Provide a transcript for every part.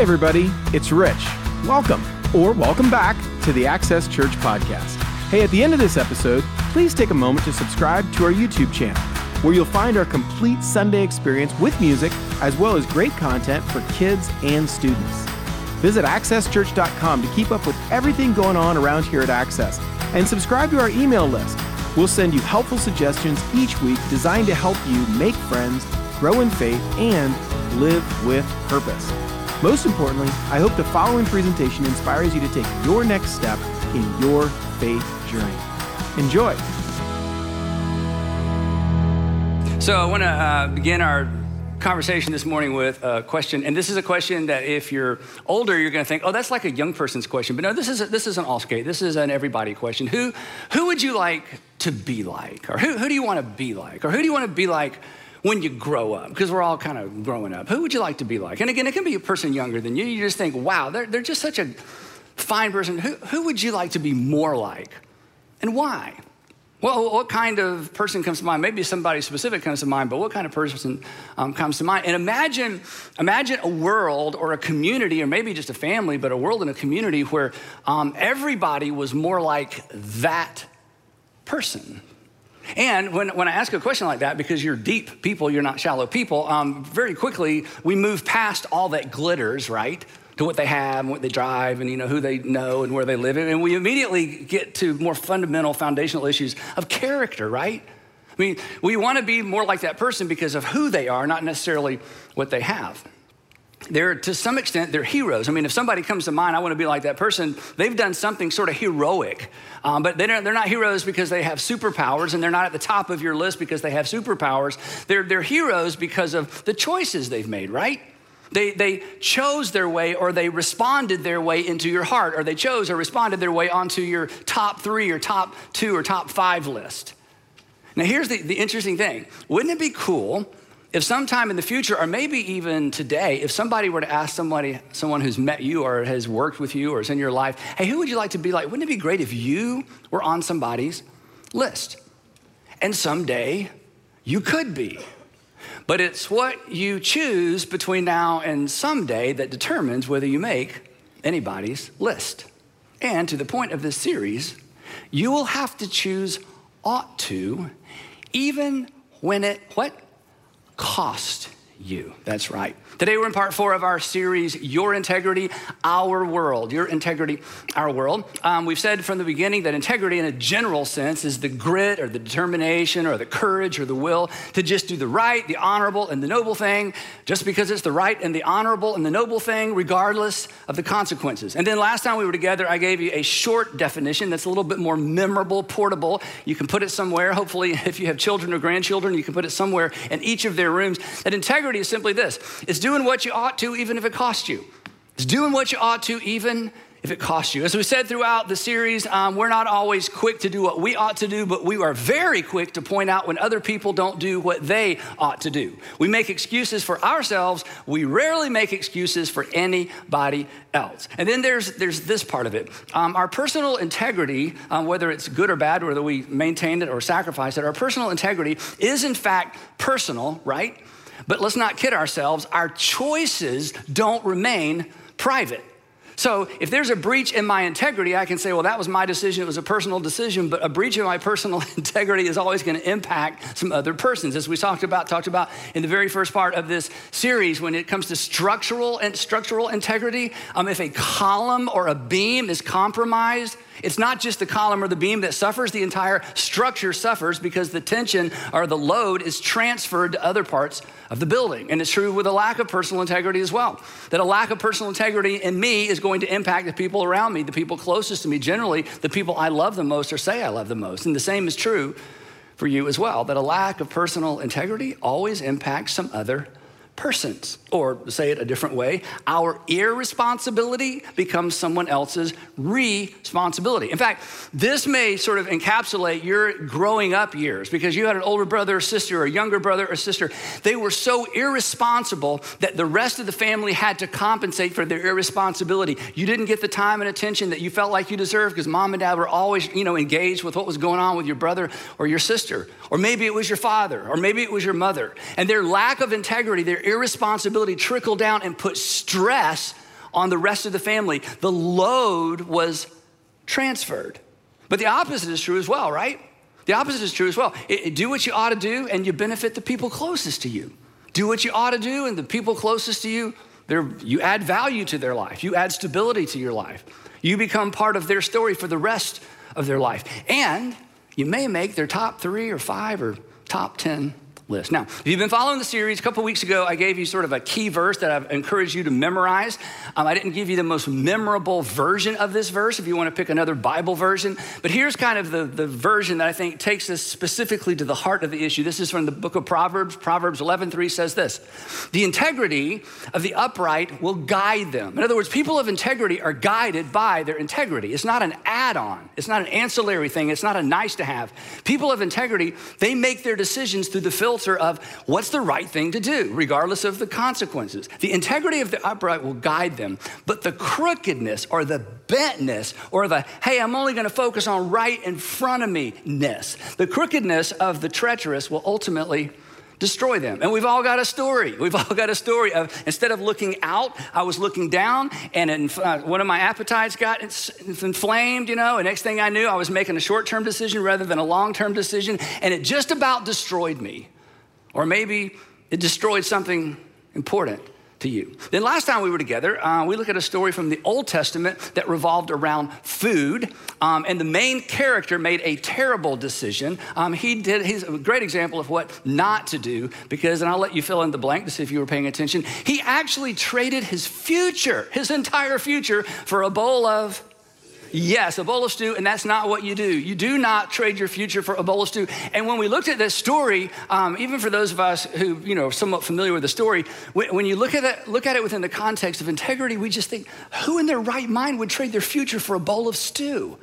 Hey, everybody, it's Rich. Welcome, or welcome back to the Access Church podcast. Hey, at the end of this episode, please take a moment to subscribe to our YouTube channel, where you'll find our complete Sunday experience with music, as well as great content for kids and students. Visit accesschurch.com to keep up with everything going on around here at Access, and subscribe to our email list. We'll send you helpful suggestions each week designed to help you make friends, grow in faith, and live with purpose. Most importantly, I hope the following presentation inspires you to take your next step in your faith journey. Enjoy. So, I want to uh, begin our conversation this morning with a question, and this is a question that if you're older, you're going to think, "Oh, that's like a young person's question." But no, this is a, this is an all skate. This is an everybody question. Who who would you like to be like, or who who do you want to be like, or who do you want to be like? When you grow up, because we're all kind of growing up. Who would you like to be like? And again, it can be a person younger than you. You just think, wow, they're, they're just such a fine person. Who, who would you like to be more like? And why? Well, what kind of person comes to mind? Maybe somebody specific comes to mind, but what kind of person um, comes to mind? And imagine, imagine a world or a community, or maybe just a family, but a world and a community where um, everybody was more like that person. And when, when I ask a question like that, because you're deep people, you're not shallow people, um, very quickly we move past all that glitters, right? To what they have and what they drive and you know who they know and where they live. And we immediately get to more fundamental foundational issues of character, right? I mean, we want to be more like that person because of who they are, not necessarily what they have they're to some extent they're heroes. I mean if somebody comes to mind i want to be like that person. They've done something sort of heroic um, but they they're not heroes because they have superpowers and they're not at the top of your list because they have superpowers. They're, they're heroes because of the choices they've made right? They, they chose their way or they responded their way into your heart or they chose or responded their way onto your top three or top two or top five list. Now here's the, the interesting thing. Wouldn't it be cool if sometime in the future, or maybe even today, if somebody were to ask somebody, someone who's met you or has worked with you or is in your life, hey, who would you like to be like? Wouldn't it be great if you were on somebody's list? And someday you could be. But it's what you choose between now and someday that determines whether you make anybody's list. And to the point of this series, you will have to choose ought to, even when it, what? Cost you. That's right. Today we're in part four of our series, Your Integrity, Our World. Your Integrity, Our World. Um, we've said from the beginning that integrity, in a general sense, is the grit or the determination or the courage or the will to just do the right, the honorable, and the noble thing, just because it's the right and the honorable and the noble thing, regardless of the consequences. And then last time we were together, I gave you a short definition that's a little bit more memorable, portable. You can put it somewhere. Hopefully, if you have children or grandchildren, you can put it somewhere in each of their rooms. That integrity is simply this it's doing what you ought to, even if it costs you. It's doing what you ought to, even if it costs you. As we said throughout the series, um, we're not always quick to do what we ought to do, but we are very quick to point out when other people don't do what they ought to do. We make excuses for ourselves. We rarely make excuses for anybody else. And then there's, there's this part of it. Um, our personal integrity, um, whether it's good or bad, whether we maintain it or sacrifice it, our personal integrity is in fact personal, right? But let's not kid ourselves, our choices don't remain private. So if there's a breach in my integrity, I can say, well, that was my decision. It was a personal decision, but a breach of my personal integrity is always going to impact some other persons. As we talked about, talked about in the very first part of this series, when it comes to structural and structural integrity, um, if a column or a beam is compromised, it's not just the column or the beam that suffers, the entire structure suffers because the tension or the load is transferred to other parts of the building. And it's true with a lack of personal integrity as well. That a lack of personal integrity in me is going to impact the people around me, the people closest to me, generally the people I love the most or say I love the most. And the same is true for you as well, that a lack of personal integrity always impacts some other persons. Or say it a different way, our irresponsibility becomes someone else's responsibility. In fact, this may sort of encapsulate your growing up years because you had an older brother or sister or a younger brother or sister. They were so irresponsible that the rest of the family had to compensate for their irresponsibility. You didn't get the time and attention that you felt like you deserved because mom and dad were always, you know, engaged with what was going on with your brother or your sister. Or maybe it was your father, or maybe it was your mother. And their lack of integrity, their irresponsibility trickled down and put stress on the rest of the family. The load was transferred. But the opposite is true as well, right? The opposite is true as well. It, it, do what you ought to do, and you benefit the people closest to you. Do what you ought to do, and the people closest to you, you add value to their life. You add stability to your life. You become part of their story for the rest of their life. And you may make their top three or five or top 10 list. Now, if you've been following the series, a couple weeks ago, I gave you sort of a key verse that I've encouraged you to memorize. Um, I didn't give you the most memorable version of this verse if you want to pick another Bible version, but here's kind of the, the version that I think takes us specifically to the heart of the issue. This is from the book of Proverbs. Proverbs 11:3 says this: "The integrity of the upright will guide them." In other words, people of integrity are guided by their integrity. It's not an add-on. It's not an ancillary thing. It's not a nice to have. People of integrity, they make their decisions through the filter filter of what's the right thing to do, regardless of the consequences. The integrity of the upright will guide them, but the crookedness or the bentness or the, hey, I'm only going to focus on right in front of me ness, the crookedness of the treacherous will ultimately destroy them. And we've all got a story. We've all got a story of instead of looking out, I was looking down, and one of my appetites got inflamed, you know. And next thing I knew, I was making a short term decision rather than a long term decision, and it just about destroyed me. Or maybe it destroyed something important to you. Then last time we were together, uh, we looked at a story from the Old Testament that revolved around food, um, and the main character made a terrible decision. Um, he did. He's a great example of what not to do because, and I'll let you fill in the blank to see if you were paying attention. He actually traded his future, his entire future, for a bowl of Yes, a bowl of stew, and that's not what you do. You do not trade your future for a bowl of stew. And when we looked at this story, um, even for those of us who you know are somewhat familiar with the story, when, you look at it, look at it within the context of integrity, we just think, who in their right mind would trade their future for a bowl of stew?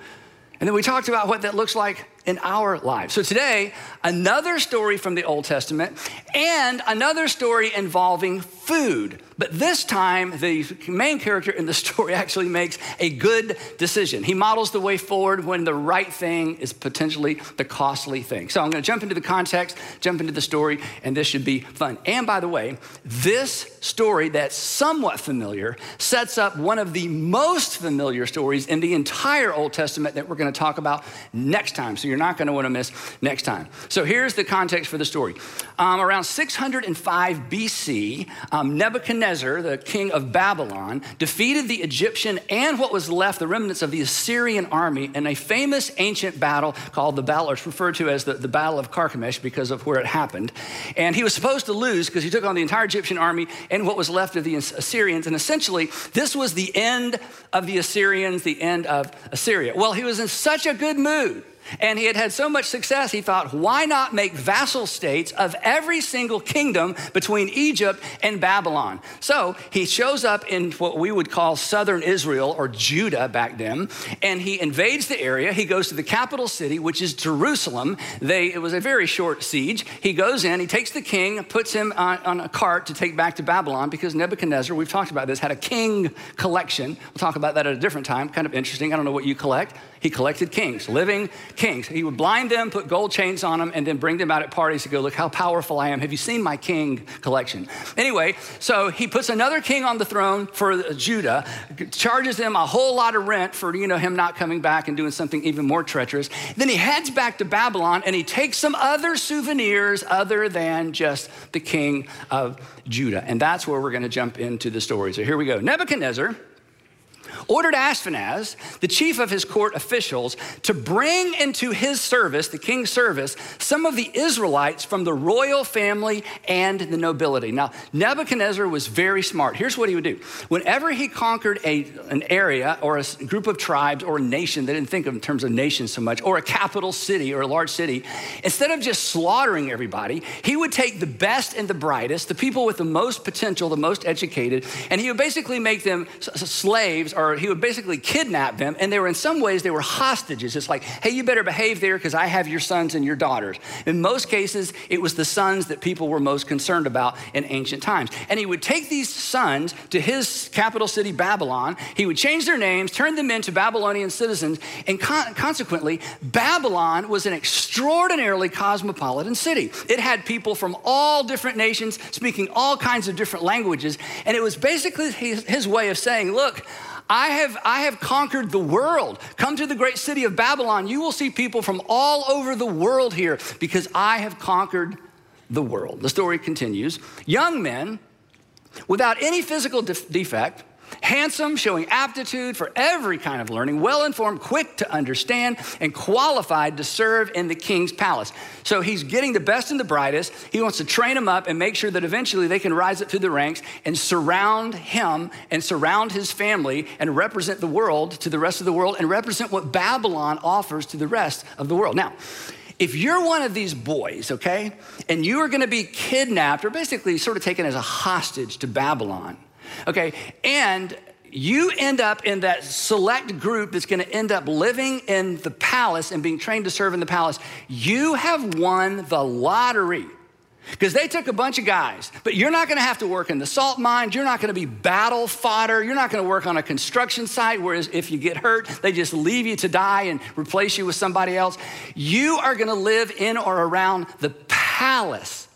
And then we talked about what that looks like in our lives. So today, another story from the Old Testament and another story involving food. But this time, the main character in the story actually makes a good decision. He models the way forward when the right thing is potentially the costly thing. So I'm going to jump into the context, jump into the story, and this should be fun. And by the way, this story that's somewhat familiar sets up one of the most familiar stories in the entire Old Testament that we're going to talk about next time. So you're not going to want to miss next time. So here's the context for the story. Um, around 605 BC, um, Nebuchadnezzar, the king of Babylon, defeated the Egyptian and what was left, the remnants of the Assyrian army, in a famous ancient battle called the battle, or it's referred to as the, the Battle of Carchemish because of where it happened. And he was supposed to lose because he took on the entire Egyptian army and what was left of the Assyrians. And essentially, this was the end of the Assyrians, the end of Assyria. Well, he was in such a good mood and he had had so much success, he thought, why not make vassal states of every single kingdom between Egypt and Babylon? So he shows up in what we would call southern Israel or Judah back then, and he invades the area. He goes to the capital city, which is Jerusalem. They, it was a very short siege. He goes in, he takes the king, puts him on, on a cart to take back to Babylon because Nebuchadnezzar, we've talked about this, had a king collection. We'll talk about that at a different time. Kind of interesting. I don't know what you collect. He collected kings, living kings. He would blind them, put gold chains on them, and then bring them out at parties to go, Look how powerful I am. Have you seen my king collection? Anyway, so he puts another king on the throne for Judah, charges them a whole lot of rent for you know, him not coming back and doing something even more treacherous. Then he heads back to Babylon and he takes some other souvenirs other than just the king of Judah. And that's where we're going to jump into the story. So here we go. Nebuchadnezzar ordered Ashpenaz, the chief of his court officials, to bring into his service, the king's service, some of the Israelites from the royal family and the nobility. Now, Nebuchadnezzar was very smart. Here's what he would do whenever he conquered a, an area or a group of tribes or a nation, they didn't think of in terms of nations so much, or a capital city or a large city, instead of just slaughtering everybody, he would take the best and the brightest, the people with the most potential, the most educated, and he would basically make them slaves or or he would basically kidnap them. And they were, in some ways, they were hostages. It's like, hey, you better behave there because I have your sons and your daughters. In most cases, it was the sons that people were most concerned about in ancient times. And he would take these sons to his capital city, Babylon. He would change their names, turn them into Babylonian citizens. And con- consequently, Babylon was an extraordinarily cosmopolitan city. It had people from all different nations speaking all kinds of different languages. And it was basically his, his way of saying, look, I have, I have conquered the world. Come to the great city of Babylon. You will see people from all over the world here because I have conquered the world. The story continues. Young men without any physical defect handsome, showing aptitude for every kind of learning, well informed, quick to understand, and qualified to serve in the king's palace. So he's getting the best and the brightest. He wants to train them up and make sure that eventually they can rise up through the ranks and surround him and surround his family and represent the world to the rest of the world and represent what Babylon offers to the rest of the world. Now, if you're one of these boys, okay, and you are gonna be kidnapped or basically sort of taken as a hostage to Babylon, Okay, and you end up in that select group that's going to end up living in the palace and being trained to serve in the palace. You have won the lottery because they took a bunch of guys, but you're not going to have to work in the salt mines. You're not going to be battle fodder. You're not going to work on a construction site, whereas if you get hurt, they just leave you to die and replace you with somebody else. You are going to live in or around the palace.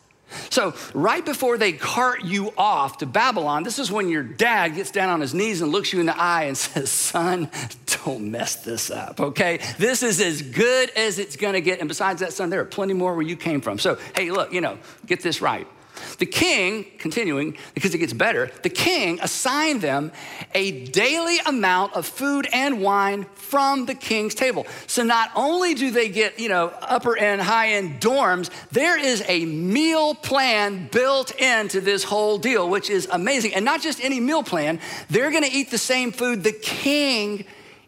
So, right before they cart you off to Babylon, this is when your dad gets down on his knees and looks you in the eye and says, Son, don't mess this up, okay? This is as good as it's gonna get. And besides that, son, there are plenty more where you came from. So, hey, look, you know, get this right. The king, continuing, because it gets better, the king assigned them a daily amount of food and wine from the king's table. So not only do they get, you know, upper end, high end dorms, there is a meal plan built into this whole deal, which is amazing. And not just any meal plan, they're gonna eat the same food the king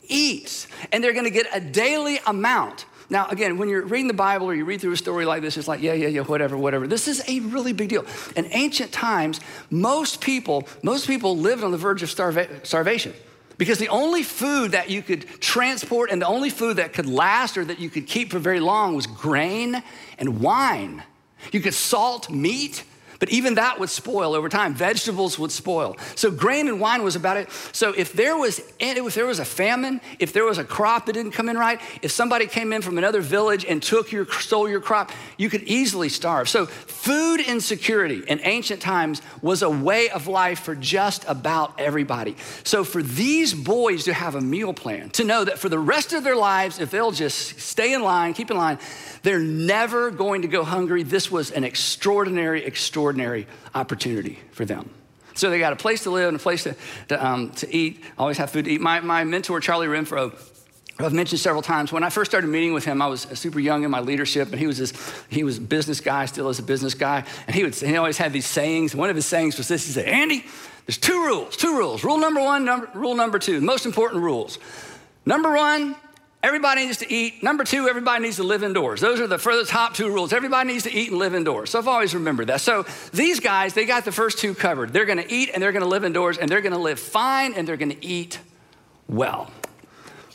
eats, and they're gonna get a daily amount. Now, again, when you're reading the Bible or you read through a story like this, it's like, yeah, yeah, yeah, whatever, whatever. This is a really big deal. In ancient times, most people, most people lived on the verge of starva- starvation. Because the only food that you could transport and the only food that could last or that you could keep for very long was grain and wine. You could salt meat, but even that would spoil over time. Vegetables would spoil. So grain and wine was about it. So if there was if there was a famine, if there was a crop that didn't come in right, if somebody came in from another village and took your stole your crop, you could easily starve. So food insecurity in ancient times was a way of life for just about everybody. So for these boys to have a meal plan, to know that for the rest of their lives, if they'll just stay in line, keep in line, they're never going to go hungry. This was an extraordinary, extraordinary opportunity for them. So they got a place to live and a place to, to, um, to eat, always have food to eat. My, my mentor, Charlie Renfro, I've mentioned several times when I first started meeting with him, I was super young in my leadership, and he was this, he was a business guy, still is a business guy, and he would he always had these sayings. One of his sayings was this: He said, "Andy, there's two rules, two rules. Rule number one, number, rule number two. Most important rules. Number one, Everybody needs to eat. Number two, everybody needs to live indoors. Those are the further top two rules. Everybody needs to eat and live indoors. So I've always remembered that. So these guys, they got the first two covered. They're going to eat and they're going to live indoors and they're going to live fine and they're going to eat well.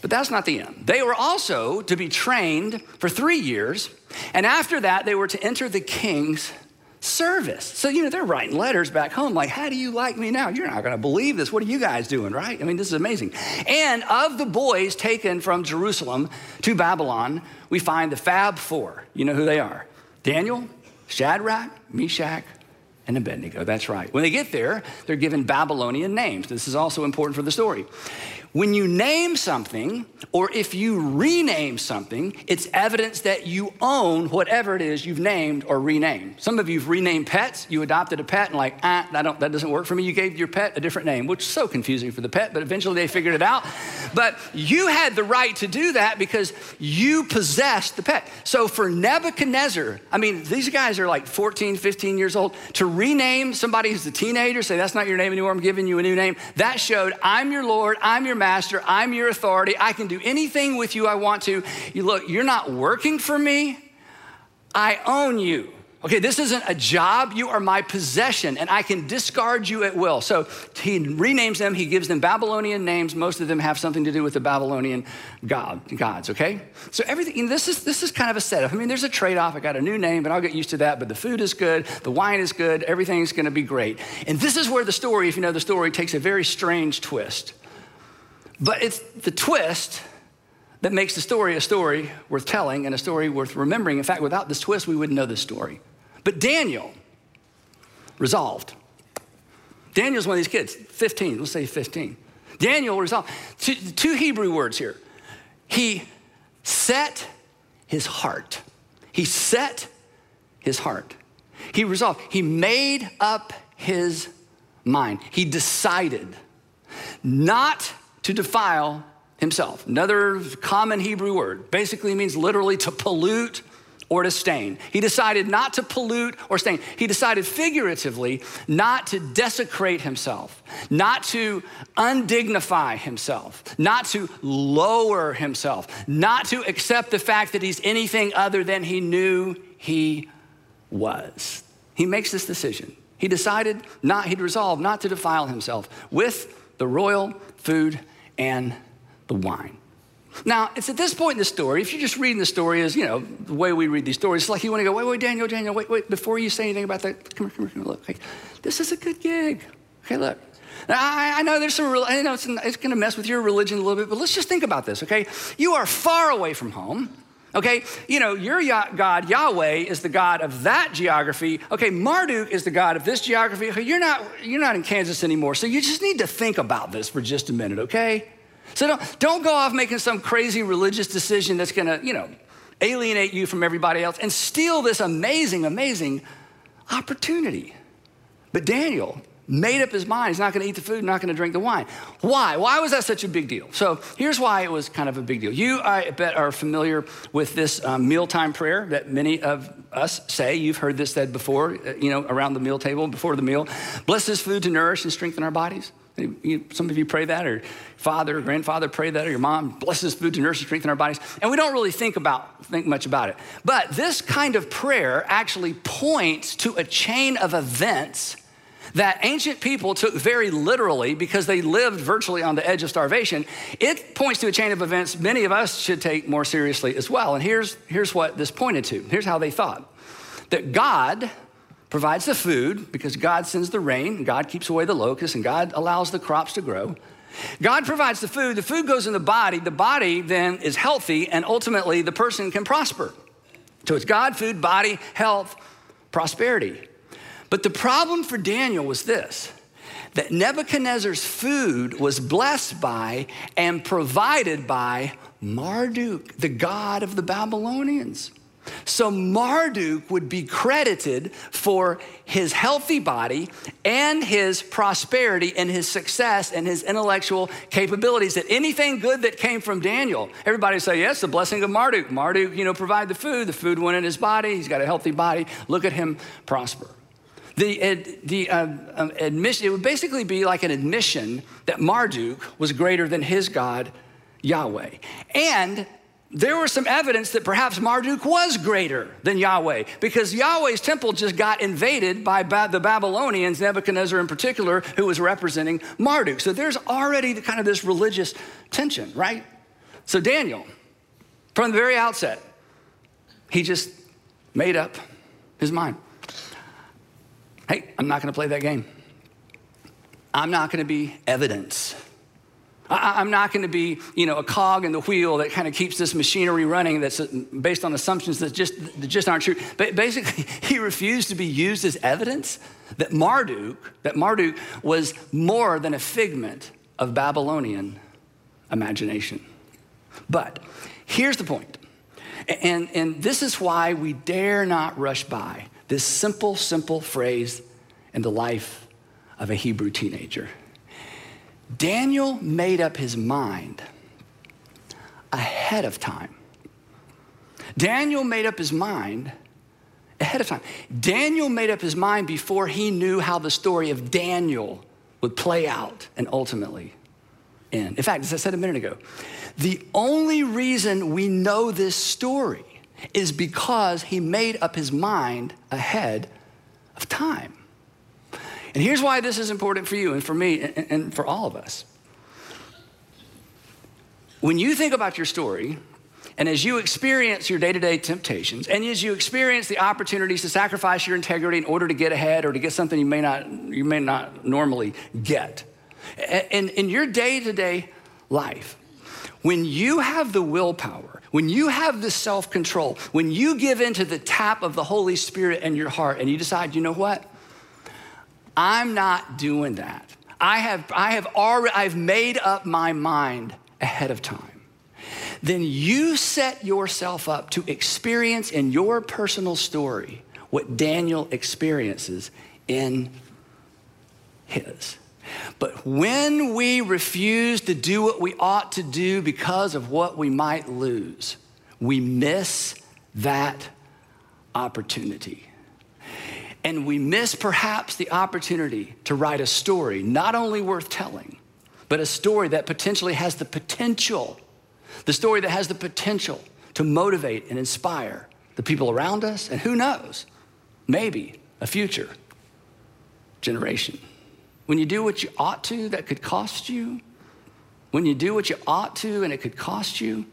But that's not the end. They were also to be trained for three years, and after that, they were to enter the king's service. So, you know, they're writing letters back home like, How do you like me now? You're not going to believe this. What are you guys doing, right? I mean, this is amazing. And of the boys taken from Jerusalem to Babylon, we find the Fab Four. You know who they are Daniel, Shadrach, Meshach, and Abednego. That's right. When they get there, they're given Babylonian names. This is also important for the story. When you name something, or if you rename something, it's evidence that you own whatever it is you've named or renamed. Some of you've renamed pets. You adopted a pet and like, ah, that, that doesn't work for me. You gave your pet a different name, which is so confusing for the pet, but eventually they figured it out. But you had the right to do that because you possessed the pet. So for Nebuchadnezzar, I mean, these guys are like 14, 15 years old. To rename somebody who's a teenager, say, that's not your name anymore, I'm giving you a new name, that showed, I'm your Lord, I'm your master, I'm your authority, I can do anything with you I want to. You look, you're not working for me, I own you. Okay, this isn't a job. You are my possession, and I can discard you at will. So he renames them. He gives them Babylonian names. Most of them have something to do with the Babylonian god, gods. Okay, so everything. You know, this is this is kind of a setup. I mean, there's a trade-off. I got a new name, but I'll get used to that. But the food is good. The wine is good. Everything's going to be great. And this is where the story, if you know the story, takes a very strange twist. But it's the twist that makes the story a story worth telling and a story worth remembering. In fact, without this twist, we wouldn't know this story. But Daniel resolved. Daniel's one of these kids, 15, let's say 15. Daniel resolved. Two, two Hebrew words here. He set his heart. He set his heart. He resolved. He made up his mind. He decided not to defile himself. Another common Hebrew word basically means literally to pollute or to stain. He decided not to pollute or stain. He decided figuratively not to desecrate himself, not to undignify himself, not to lower himself, not to accept the fact that he's anything other than he knew he was. He makes this decision. He decided not, he'd resolved not to defile himself with the royal food and the wine. Now, it's at this point in the story, if you're just reading the story as, you know, the way we read these stories, it's like you want to go, wait, wait, Daniel, Daniel, wait, wait, before you say anything about that, come here, come here, come here look. Like, this is a good gig. Okay, look. Now, I, I know there's some, I know it's, it's going to mess with your religion a little bit, but let's just think about this, okay? You are far away from home. Okay, you know, your God, Yahweh, is the God of that geography. Okay, Marduk is the God of this geography. You're not, you're not in Kansas anymore, so you just need to think about this for just a minute, okay? So don't, don't go off making some crazy religious decision that's gonna, you know, alienate you from everybody else and steal this amazing, amazing opportunity. But Daniel made up his mind he's not going to eat the food, not going to drink the wine. Why? Why was that such a big deal? So here's why it was kind of a big deal. You, I bet, are familiar with this um, mealtime prayer that many of us say. You've heard this said before, uh, you know, around the meal table, before the meal. Bless this food to nourish and strengthen our bodies. Some of you pray that, or father, or grandfather pray that, or your mom blesses food to nourish and strengthen our bodies. And we don't really think about think much about it. But this kind of prayer actually points to a chain of events that ancient people took very literally because they lived virtually on the edge of starvation. It points to a chain of events many of us should take more seriously as well. And here's, here's what this pointed to. Here's how they thought that God provides the food because God sends the rain, God keeps away the locusts, and God allows the crops to grow. God provides the food, the food goes in the body, the body then is healthy, and ultimately the person can prosper. So it's God, food, body, health, prosperity. But the problem for Daniel was this that Nebuchadnezzar's food was blessed by and provided by Marduk, the god of the Babylonians. So Marduk would be credited for his healthy body and his prosperity and his success and his intellectual capabilities. That anything good that came from Daniel, everybody say, yes, the blessing of Marduk. Marduk, you know, provide the food. The food went in his body. He's got a healthy body. Look at him prosper. The, the uh, um, admission, it would basically be like an admission that Marduk was greater than his God, Yahweh. And there was some evidence that perhaps Marduk was greater than Yahweh because Yahweh's temple just got invaded by ba- the Babylonians, Nebuchadnezzar in particular, who was representing Marduk. So there's already the, kind of this religious tension, right? So Daniel, from the very outset, he just made up his mind. Hey, I'm not going to play that game. I'm not going to be evidence I, am not going to be, you know, a cog in the wheel that kind of keeps this machinery running that's uh, based on assumptions that just, that just aren't true. But basically, he refused to be used as evidence that Marduk, that Marduk was more than a figment of Babylonian imagination. But here's the point. And, and this is why we dare not rush by this simple, simple phrase in the life of a Hebrew teenager. Daniel made up his mind ahead of time. Daniel made up his mind ahead of time. Daniel made up his mind before he knew how the story of Daniel would play out and ultimately end. In fact, as I said a minute ago, the only reason we know this story is because he made up his mind ahead of time. And here's why this is important for you and for me and, for all of us. When you think about your story, and as you experience your day to day temptations, and as you experience the opportunities to sacrifice your integrity in order to get ahead or to get something you may not, you may not normally get, and in your day to day life, when you have the willpower, when you have the self control, when you give into the tap of the Holy Spirit in your heart and you decide, you know what? I'm not doing that. I have, I have already, I've made up my mind ahead of time then you set yourself up to experience in your personal story what Daniel experiences in his. But when we refuse to do what we ought to do because of what we might lose, we miss that opportunity. And we miss perhaps the opportunity to write a story not only worth telling, but a story that potentially has the potential the story that has the potential to motivate and inspire the people around us, and who knows, maybe a future generation. When you do what you ought to, that could cost you. When you do what you ought to and it could cost you,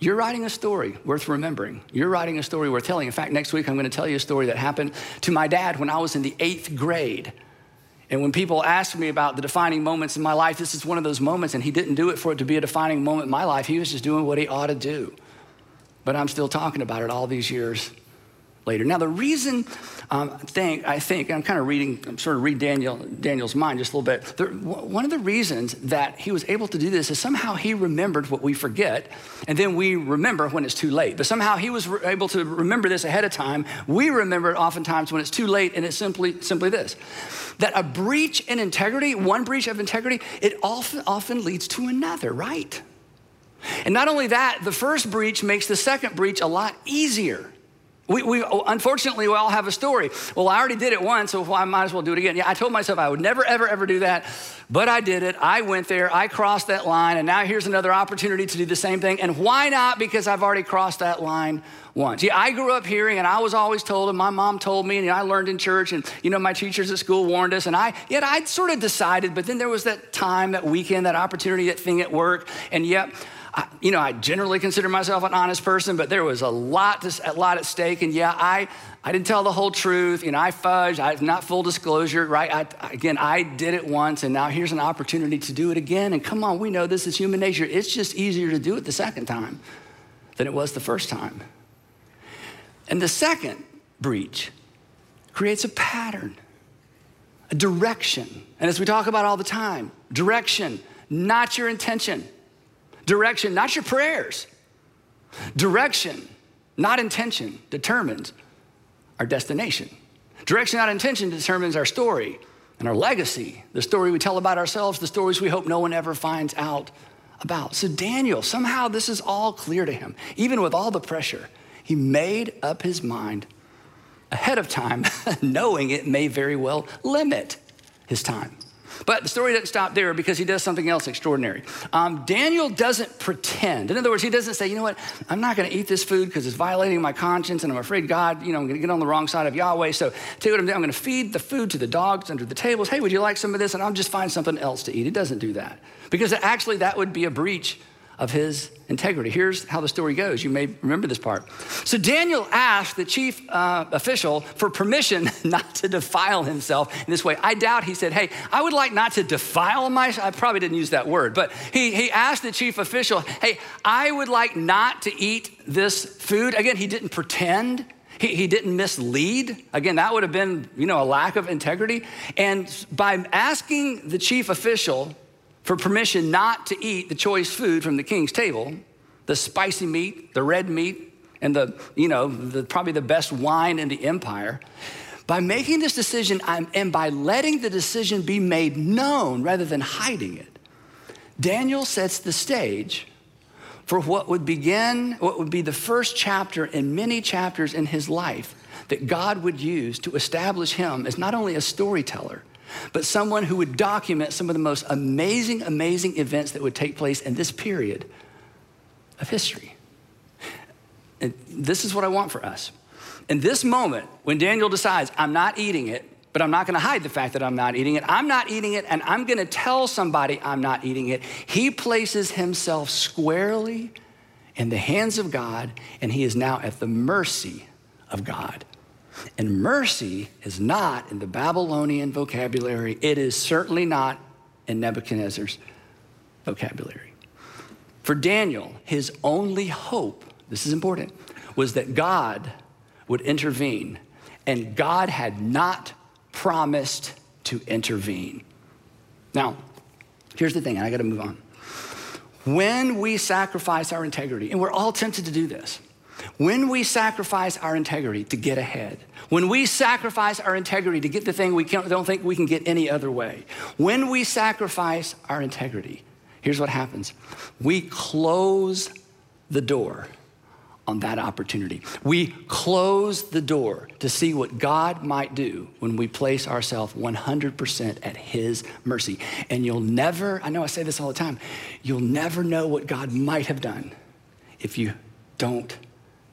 you're writing a story worth remembering. You're writing a story worth telling. In fact, next week I'm going to tell you a story that happened to my dad when I was in the eighth grade. And when people ask me about the defining moments in my life, this is one of those moments, and he didn't do it for it to be a defining moment in my life. He was just doing what he ought to do. But I'm still talking about it all these years later. Now, the reason um, I think, I think, I'm kind of reading, I'm sort of reading Daniel, Daniel's mind just a little bit. The, one of the reasons that he was able to do this is somehow he remembered what we forget, and then we remember when it's too late. But somehow he was re- able to remember this ahead of time. We remember it oftentimes when it's too late, and it's simply, simply this that a breach in integrity, one breach of integrity, it often, often leads to another, right? And not only that, the first breach makes the second breach a lot easier. We, we, oh, unfortunately, we all have a story. Well, I already did it once, so I might as well do it again. Yeah, I told myself I would never, ever, ever do that, but I did it. I went there, I crossed that line, and now here's another opportunity to do the same thing. And why not? Because I've already crossed that line once. Yeah, I grew up hearing, and I was always told, and my mom told me, and I learned in church, and you know, my teachers at school warned us, and I, yet I'd sort of decided, but then there was that time, that weekend, that opportunity, that thing at work, and yet, I, you know, I generally consider myself an honest person, but there was a lot, to, a lot at stake. And yeah, I, I didn't tell the whole truth. You know, I fudged. I not full disclosure, right? I, again, I did it once, and now here's an opportunity to do it again. And come on, we know this is human nature. It's just easier to do it the second time than it was the first time. And the second breach creates a pattern, a direction. And as we talk about all the time, direction, not your intention. Direction, not your prayers. Direction, not intention, determines our destination. Direction, not intention, determines our story and our legacy, the story we tell about ourselves, the stories we hope no one ever finds out about. So, Daniel, somehow this is all clear to him. Even with all the pressure, he made up his mind ahead of time, knowing it may very well limit his time. But the story doesn't stop there because he does something else extraordinary. Um, Daniel doesn't pretend. In other words, he doesn't say, you know what, I'm not going to eat this food because it's violating my conscience and I'm afraid God, you know, I'm going to get on the wrong side of Yahweh. So tell you what I'm doing. I'm going to feed the food to the dogs under the tables. Hey, would you like some of this? And I'll just find something else to eat. He doesn't do that because actually that would be a breach of his integrity. Here's how the story goes. You may remember this part. So Daniel asked the chief uh, official for permission not to defile himself in this way. I doubt he said, Hey, I would like not to defile myself. I probably didn't use that word, but he, he asked the chief official, Hey, I would like not to eat this food. Again, he didn't pretend. He, he didn't mislead. Again, that would have been, you know, a lack of integrity. And by asking the chief official for permission not to eat the choice food from the king's table the spicy meat, the red meat, and the, you know, the, probably the best wine in the empire. By making this decision and by letting the decision be made known rather than hiding it, Daniel sets the stage for what would begin, what would be the first chapter in many chapters in his life that God would use to establish him as not only a storyteller, but someone who would document some of the most amazing, amazing events that would take place in this period of history. And this is what I want for us. In this moment, when Daniel decides, I'm not eating it, but I'm not gonna hide the fact that I'm not eating it, I'm not eating it, and I'm gonna tell somebody I'm not eating it, he places himself squarely in the hands of God, and he is now at the mercy of God. And mercy is not in the Babylonian vocabulary, it is certainly not in Nebuchadnezzar's vocabulary. For Daniel, his only hope, this is important, was that God would intervene, and God had not promised to intervene. Now, here's the thing, and I gotta move on. When we sacrifice our integrity, and we're all tempted to do this, when we sacrifice our integrity to get ahead, when we sacrifice our integrity to get the thing we don't think we can get any other way, when we sacrifice our integrity, here's what happens we close the door on that opportunity. We close the door to see what God might do when we place ourselves 100% at His mercy. And you'll never, I know I say this all the time, you'll never know what God might have done if you don't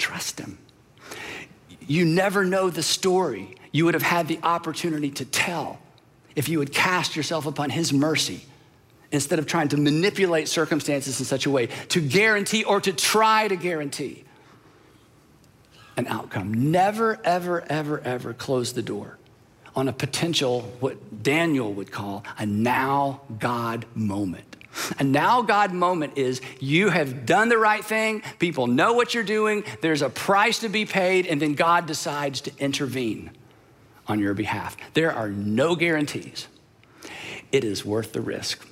trust Him. You never know the story you would have had the opportunity to tell if you would cast yourself upon His mercy instead of trying to manipulate circumstances in such a way to guarantee or to try to guarantee an outcome. Never, ever, ever, ever close the door on a potential, what Daniel would call a now God moment. A now God moment is you have done the right thing, people know what you're doing, there's a price to be paid, and then God decides to intervene on your behalf. There are no guarantees. It is worth the risk.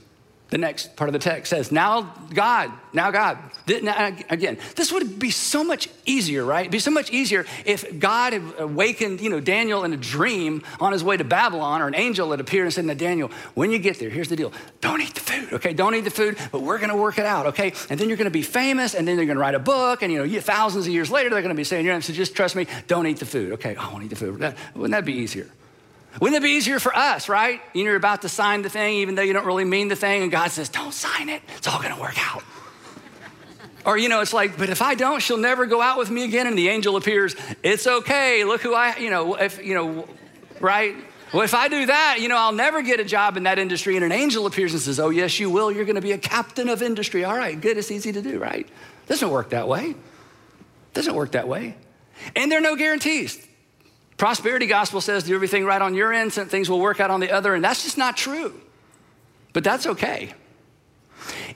The next part of the text says, Now God, now God. Again, this would be so much easier, right? It'd be so much easier if God had awakened, you know, Daniel in a dream on his way to Babylon, or an angel had appeared and said, Now, Daniel, when you get there, here's the deal. Don't eat the food, okay? Don't eat the food, but we're gonna work it out, okay? And then you're gonna be famous, and then you're gonna write a book, and you know, thousands of years later, they're gonna be saying, you know, so just trust me, don't eat the food, okay? Oh, I won't eat the food. Wouldn't that be easier? Wouldn't it be easier for us, right? You know, you're about to sign the thing, even though you don't really mean the thing, and God says, Don't sign it. It's all gonna work out. or, you know, it's like, but if I don't, she'll never go out with me again. And the angel appears, It's okay. Look who I, you know, if, you know, right? Well, if I do that, you know, I'll never get a job in that industry. And an angel appears and says, Oh, yes, you will. You're gonna be a captain of industry. All right, good. It's easy to do, right? Doesn't work that way. Doesn't work that way. And there are no guarantees. Prosperity gospel says do everything right on your end, and things will work out on the other, and that's just not true. But that's okay.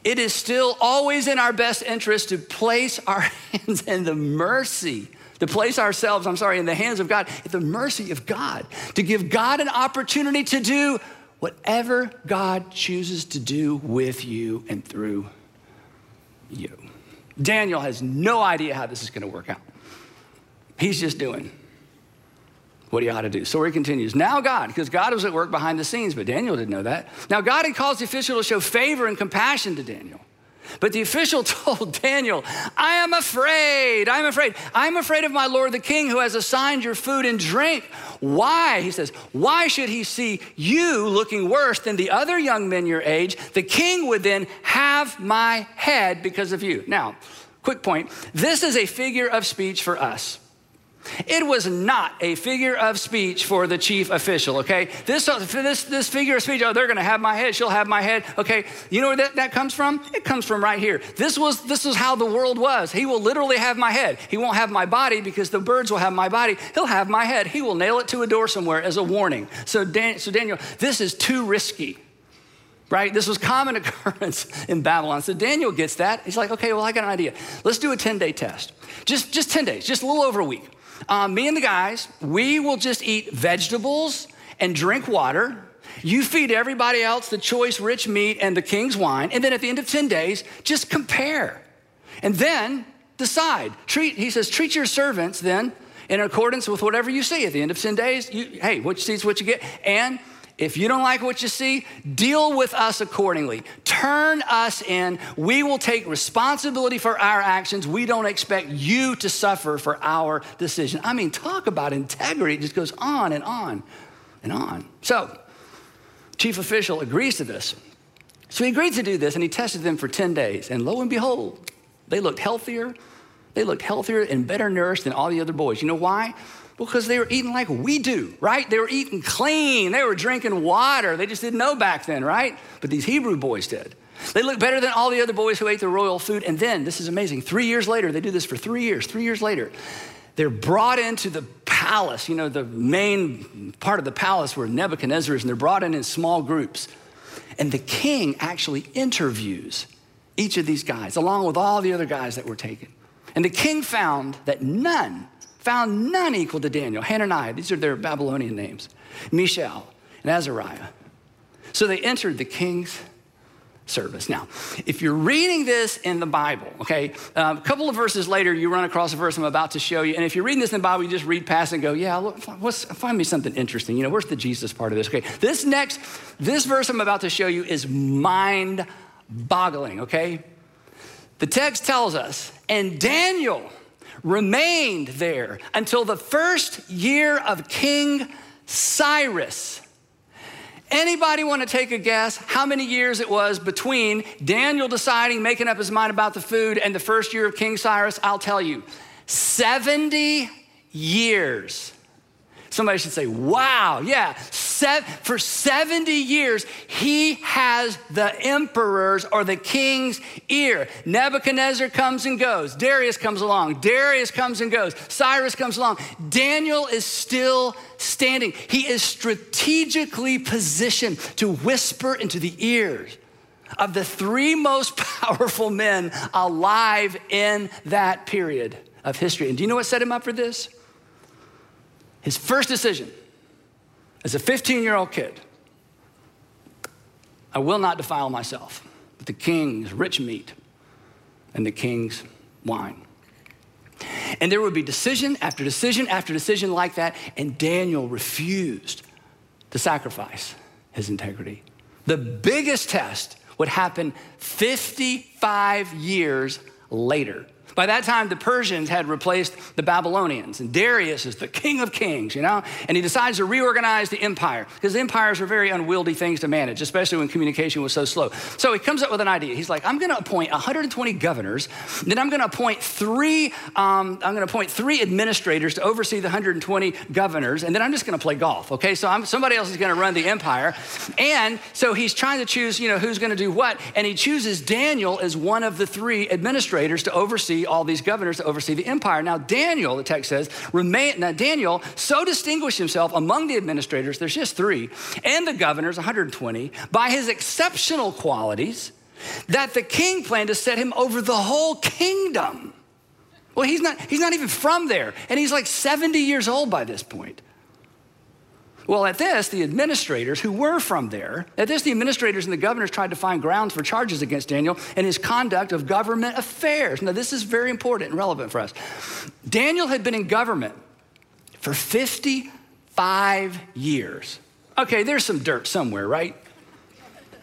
It is still always in our best interest to place our hands in the mercy, to place ourselves, I'm sorry, in the hands of God, at the mercy of God, to give God an opportunity to do whatever God chooses to do with you and through you. Daniel has no idea how this is going to work out. He's just doing what he ought to do. So he continues. Now God, because God was at work behind the scenes, but Daniel didn't know that. Now God had caused the official to show favor and compassion to Daniel. But the official told Daniel, I am afraid. I'm afraid. I'm afraid of my Lord the king who has assigned your food and drink. Why? He says, Why should he see you looking worse than the other young men your age? The king would then have my head because of you. Now, quick point this is a figure of speech for us. It was not a figure of speech for the chief official, okay? This, uh, this, this figure of speech, oh, they're gonna have my head, she'll have my head, okay? You know where that, that comes from? It comes from right here. This was this is how the world was. He will literally have my head. He won't have my body because the birds will have my body. He'll have my head. He will nail it to a door somewhere as a warning. So, Dan, so Daniel, this is too risky right? This was common occurrence in Babylon. So Daniel gets that. He's like, okay, well, I got an idea. Let's do a 10 day test. Just, just 10 days, just a little over a week. Um, me and the guys, we will just eat vegetables and drink water. You feed everybody else the choice rich meat and the king's wine. And then at the end of 10 days, just compare. And then decide. Treat, he says, treat your servants then in accordance with whatever you see. At the end of 10 days, you, hey, what you see is what you get. And if you don't like what you see, deal with us accordingly. Turn us in. We will take responsibility for our actions. We don't expect you to suffer for our decision. I mean, talk about integrity. It just goes on and on and on. So, chief official agrees to this. So he agreed to do this and he tested them for 10 days. And lo and behold, they looked healthier, They looked healthier and better nourished than all the other boys. You know why? Because they were eating like we do, right? They were eating clean. They were drinking water. They just didn't know back then, right? But these Hebrew boys did. They looked better than all the other boys who ate the royal food. And then, this is amazing, three years later, they do this for three years, three years later, they're brought into the palace, you know, the main part of the palace where Nebuchadnezzar is, and they're brought in in small groups. And the king actually interviews each of these guys, along with all the other guys that were taken. And the king found that none, found none equal to Daniel, Hananiah, these are their Babylonian names, Mishael, and Azariah. So they entered the king's service. Now, if you're reading this in the Bible, okay, um, a couple of verses later, you run across a verse I'm about to show you. And if you're reading this in the Bible, you just read past and go, yeah, look, find me something interesting. You know, where's the Jesus part of this? Okay, this next, this verse I'm about to show you is mind boggling, okay? The text tells us, and Daniel remained there until the first year of King Cyrus Anybody want to take a guess how many years it was between Daniel deciding, making up his mind about the food, and the first year of King Cyrus? I'll tell you 70 years. Somebody should say, wow, yeah. For 70 years, he has the emperor's or the king's ear. Nebuchadnezzar comes and goes. Darius comes along. Darius comes and goes. Cyrus comes along. Daniel is still standing. He is strategically positioned to whisper into the ears of the three most powerful men alive in that period of history. And do you know what set him up for this? His first decision as a 15 year old kid I will not defile myself with the king's rich meat and the king's wine. And there would be decision after decision after decision like that, and Daniel refused to sacrifice his integrity. The biggest test would happen 55 years later. By that time, the Persians had replaced the Babylonians, and Darius is the king of kings, you know? And he decides to reorganize the empire because empires are very unwieldy things to manage, especially when communication was so slow. So he comes up with an idea. He's like, I'm going to appoint 120 governors, then I'm going to appoint three. Um, I'm going to appoint three administrators to oversee the 120 governors, and then I'm just going to play golf. Okay, so I'm, somebody else is going to run the empire, and so he's trying to choose, you know, who's going to do what, and he chooses Daniel as one of the three administrators to oversee all these governors to oversee the empire. Now, Daniel, the text says, remain, now Daniel so distinguished himself among the administrators, there's just three, and the governors, 120, by his exceptional qualities that the king planned to set him over the whole kingdom. Well, he's not, he's not even from there, and he's like 70 years old by this point. Well, at this, the administrators who were from there, at this, the administrators and the governors tried to find grounds for charges against Daniel and his conduct of government affairs. Now, this is very important and relevant for us. Daniel had been in government for 55 years. Okay, there's some dirt somewhere, right?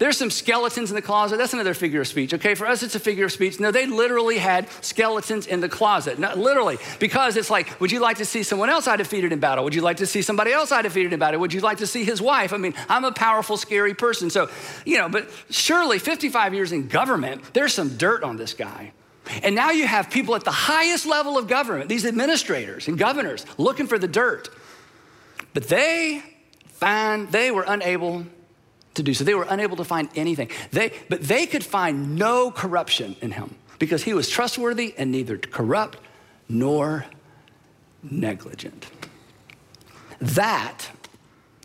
There's some skeletons in the closet. That's another figure of speech, okay? For us, it's a figure of speech. No, they literally had skeletons in the closet. Not literally, because it's like, would you like to see someone else I defeated in battle? Would you like to see somebody else I defeated in battle? Would you like to see his wife? I mean, I'm a powerful, scary person. So, you know, but surely 55 years in government, there's some dirt on this guy. And now you have people at the highest level of government, these administrators and governors, looking for the dirt. But they find they were unable to do so. They were unable to find anything. They, but they could find no corruption in him because he was trustworthy and neither corrupt nor negligent. That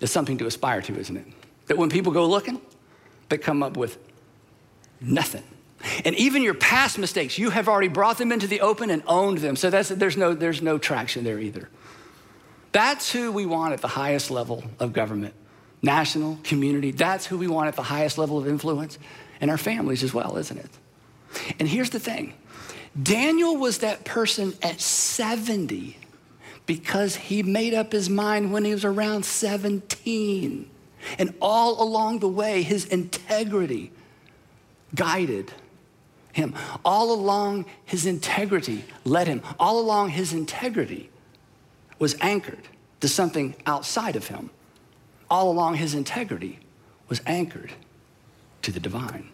is something to aspire to, isn't it? That when people go looking, they come up with nothing. And even your past mistakes, you have already brought them into the open and owned them. So that's, there's, no, there's no traction there either. That's who we want at the highest level of government national, community. That's who we want at the highest level of influence, and our families as well, isn't it? And here's the thing Daniel was that person at 70 because he made up his mind when he was around 17. And all along the way, his integrity guided him. All along, his integrity led him. All along, his integrity was anchored to something outside of him all along his integrity was anchored to the divine.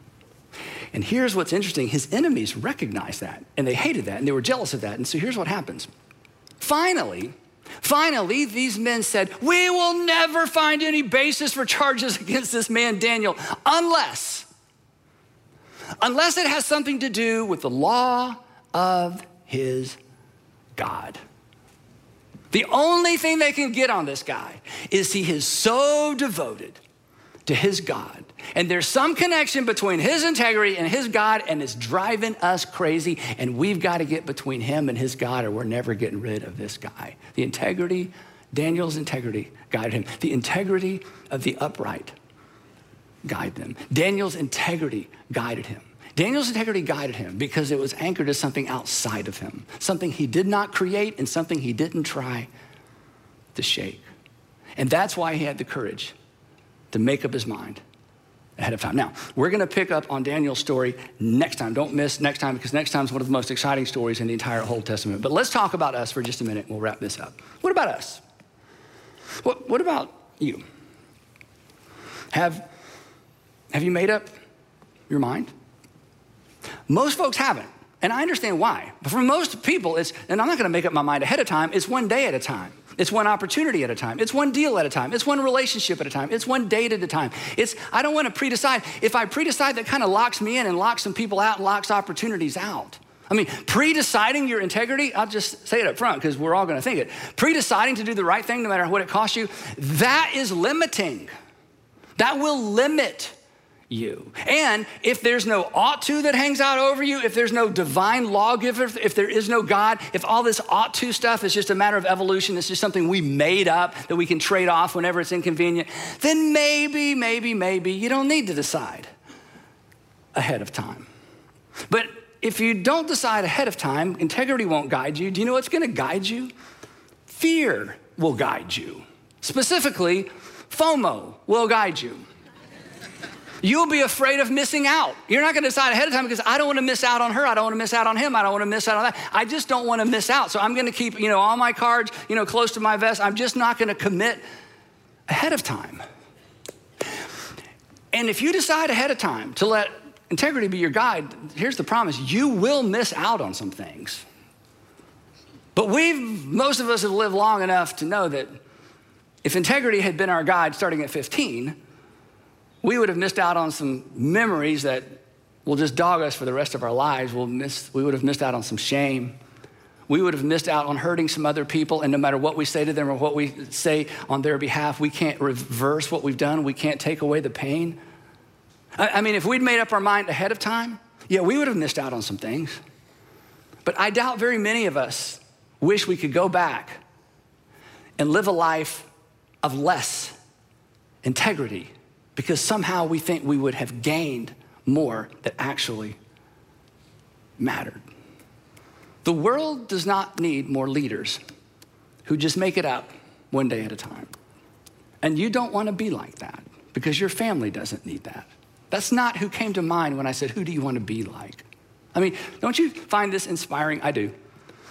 And here's what's interesting his enemies recognized that, and they hated that, and they were jealous of that. And so here's what happens. Finally, Finally, these men said, We will never find any basis for charges against this man Daniel unless, unless it has something to do with the law of his God. The only thing they can get on this guy is he is so devoted to his God. And there's some connection between his integrity and his God, and it's driving us crazy. And we've got to get between him and his God, or we're never getting rid of this guy. The integrity, Daniel's integrity guided him. The integrity of the upright guided them. Daniel's integrity guided him. Daniel's integrity guided him because it was anchored to something outside of him, something he did not create and something he didn't try to shake. And that's why he had the courage to make up his mind ahead of time. Now, we're going to pick up on Daniel's story next time. Don't miss next time because next time is one of the most exciting stories in the entire Old Testament. But let's talk about us for just a minute. We'll wrap this up. What about us? What, what about you? Have, have you made up your mind? Most folks haven't. And I understand why. But for most people, it's, and I'm not going to make up my mind ahead of time, it's one day at a time. It's one opportunity at a time. It's one deal at a time. It's one relationship at a time. It's one date at a time. It's, I don't want to pre-decide. If I pre-decide, that kind of locks me in and locks some people out and locks opportunities out. I mean, pre-deciding your integrity, I'll just say it up front because we're all going to think it. Pre-deciding to do the right thing no matter what it costs you, that is limiting. That will limit you. And if there's no ought to that hangs out over you, if there's no divine lawgiver, if there is no God, if all this ought to stuff is just a matter of evolution, it's just something we made up that we can trade off whenever it's inconvenient, then maybe, maybe, maybe you don't need to decide ahead of time. But if you don't decide ahead of time, integrity won't guide you. Do you know what's going to guide you? Fear will guide you. Specifically, FOMO will guide you. You'll be afraid of missing out. You're not going to decide ahead of time because I don't want to miss out on her. I don't want to miss out on him. I don't want to miss out on that. I just don't want to miss out. So I'm going to keep, you know, all my cards, you know, close to my vest. I'm just not going to commit ahead of time. And if you decide ahead of time to let integrity be your guide, here's the promise you will miss out on some things. But we've, most of us have lived long enough to know that if integrity had been our guide starting at 15, we would have missed out on some memories that will just dog us for the rest of our lives. We'll miss, we would have missed out on some shame. We would have missed out on hurting some other people, and no matter what we say to them or what we say on their behalf, we can't reverse what we've done. We can't take away the pain. I, I mean, if we'd made up our mind ahead of time, yeah, we would have missed out on some things. But I doubt very many of us wish we could go back and live a life of less integrity because somehow we think we would have gained more that actually mattered. The world does not need more leaders who just make it up one day at a time. And you don't want to be like that because your family doesn't need that. That's not who came to mind when I said, Who do you want to be like? I mean, don't you find this inspiring? I do.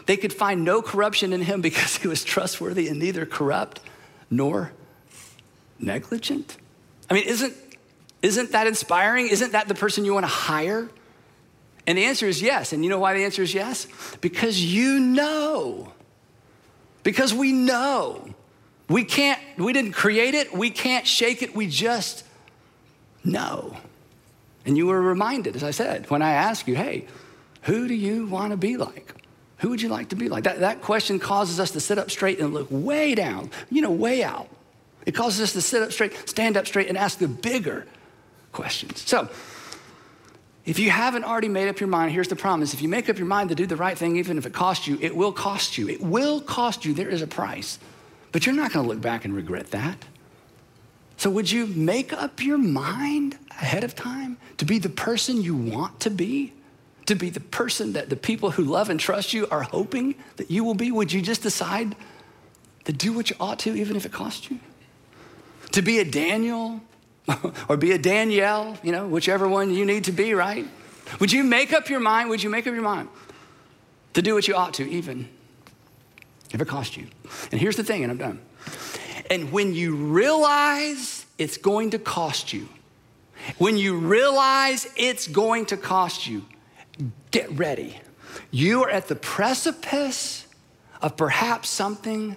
They could find no corruption in him because he was trustworthy and neither corrupt nor negligent. I mean, isn't, isn't that inspiring? Isn't that the person you want to hire? And the answer is yes. And you know why the answer is yes? Because you know. Because we know. We can't, we didn't create it, we can't shake it, we just know. And you were reminded, as I said, when I asked you, hey, who do you want to be like? Who would you like to be like? That, that question causes us to sit up straight and look way down, you know, way out. It causes us to sit up straight, stand up straight, and ask the bigger questions. So, if you haven't already made up your mind, here's the promise. If you make up your mind to do the right thing, even if it costs you, it will cost you. It will cost you. There is a price. But you're not going to look back and regret that. So, would you make up your mind ahead of time to be the person you want to be? To be the person that the people who love and trust you are hoping that you will be? Would you just decide to do what you ought to, even if it costs you? To be a Daniel or be a Danielle, you know, whichever one you need to be, right? Would you make up your mind? Would you make up your mind to do what you ought to, even if it cost you? And here's the thing, and I'm done. And when you realize it's going to cost you, when you realize it's going to cost you, get ready. You are at the precipice of perhaps something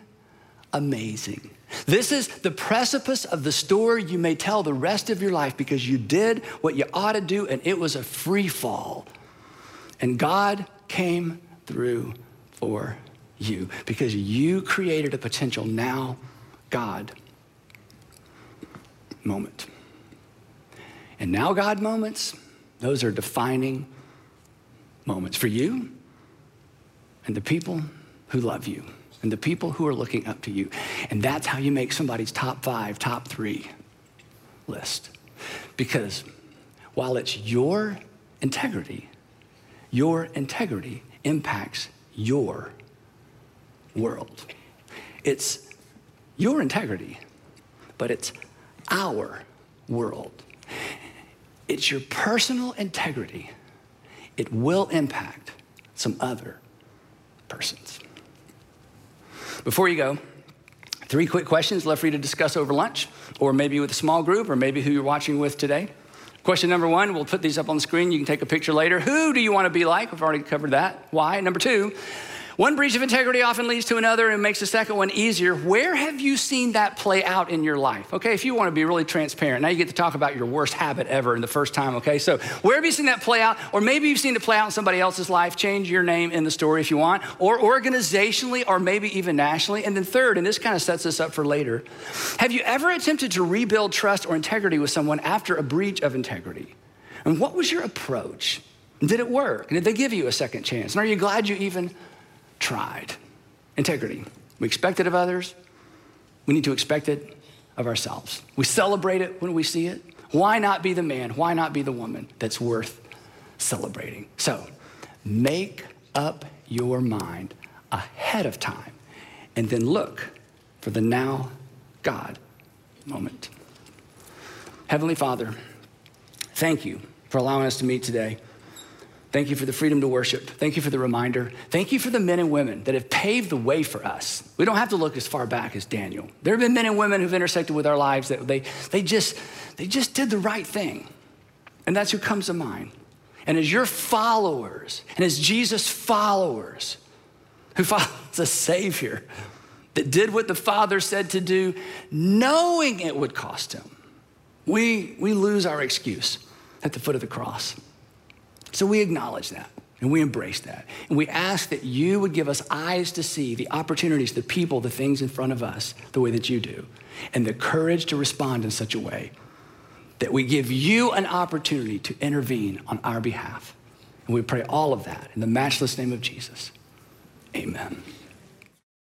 amazing. This is the precipice of the story you may tell the rest of your life because you did what you ought to do and it was a free fall. And God came through for you because you created a potential now God moment. And now God moments, those are defining moments for you and the people who love you and the people who are looking up to you. And that's how you make somebody's top five, top three list. Because while it's your integrity, your integrity impacts your world. It's your integrity, but it's our world. It's your personal integrity. It will impact some other persons. Before you go, three quick questions left for you to discuss over lunch, or maybe with a small group, or maybe who you're watching with today. Question number one, we'll put these up on the screen. You can take a picture later. Who do you want to be like? We've already covered that. Why? Number two, one breach of integrity often leads to another and makes the second one easier. Where have you seen that play out in your life? Okay, if you want to be really transparent, now you get to talk about your worst habit ever in the first time, okay? So, where have you seen that play out? Or maybe you've seen it play out in somebody else's life. Change your name in the story if you want, or organizationally, or maybe even nationally. And then, third, and this kind of sets us up for later, have you ever attempted to rebuild trust or integrity with someone after a breach of integrity? And what was your approach? Did it work? Did they give you a second chance? And are you glad you even tried. Integrity. We expect it of others. We need to expect it of ourselves. We celebrate it when we see it. Why not be the man? Why not be the woman that's worth celebrating? So make up your mind ahead of time and then look for the now God moment. Heavenly Father, thank you for allowing us to meet today. Thank you for the freedom to worship. Thank you for the reminder. Thank you for the men and women that have paved the way for us. We don't have to look as far back as Daniel. There have been men and women who've intersected with our lives that they, they, just, they just did the right thing. And that's who comes to mind. And as your followers, and as Jesus' followers, who follows a Savior that did what the Father said to do, knowing it would cost him, we, we lose our excuse at the foot of the cross. So we acknowledge that and we embrace that. And we ask that you would give us eyes to see the opportunities, the people, the things in front of us the way that you do, and the courage to respond in such a way that we give you an opportunity to intervene on our behalf. And we pray all of that in the matchless name of Jesus. Amen.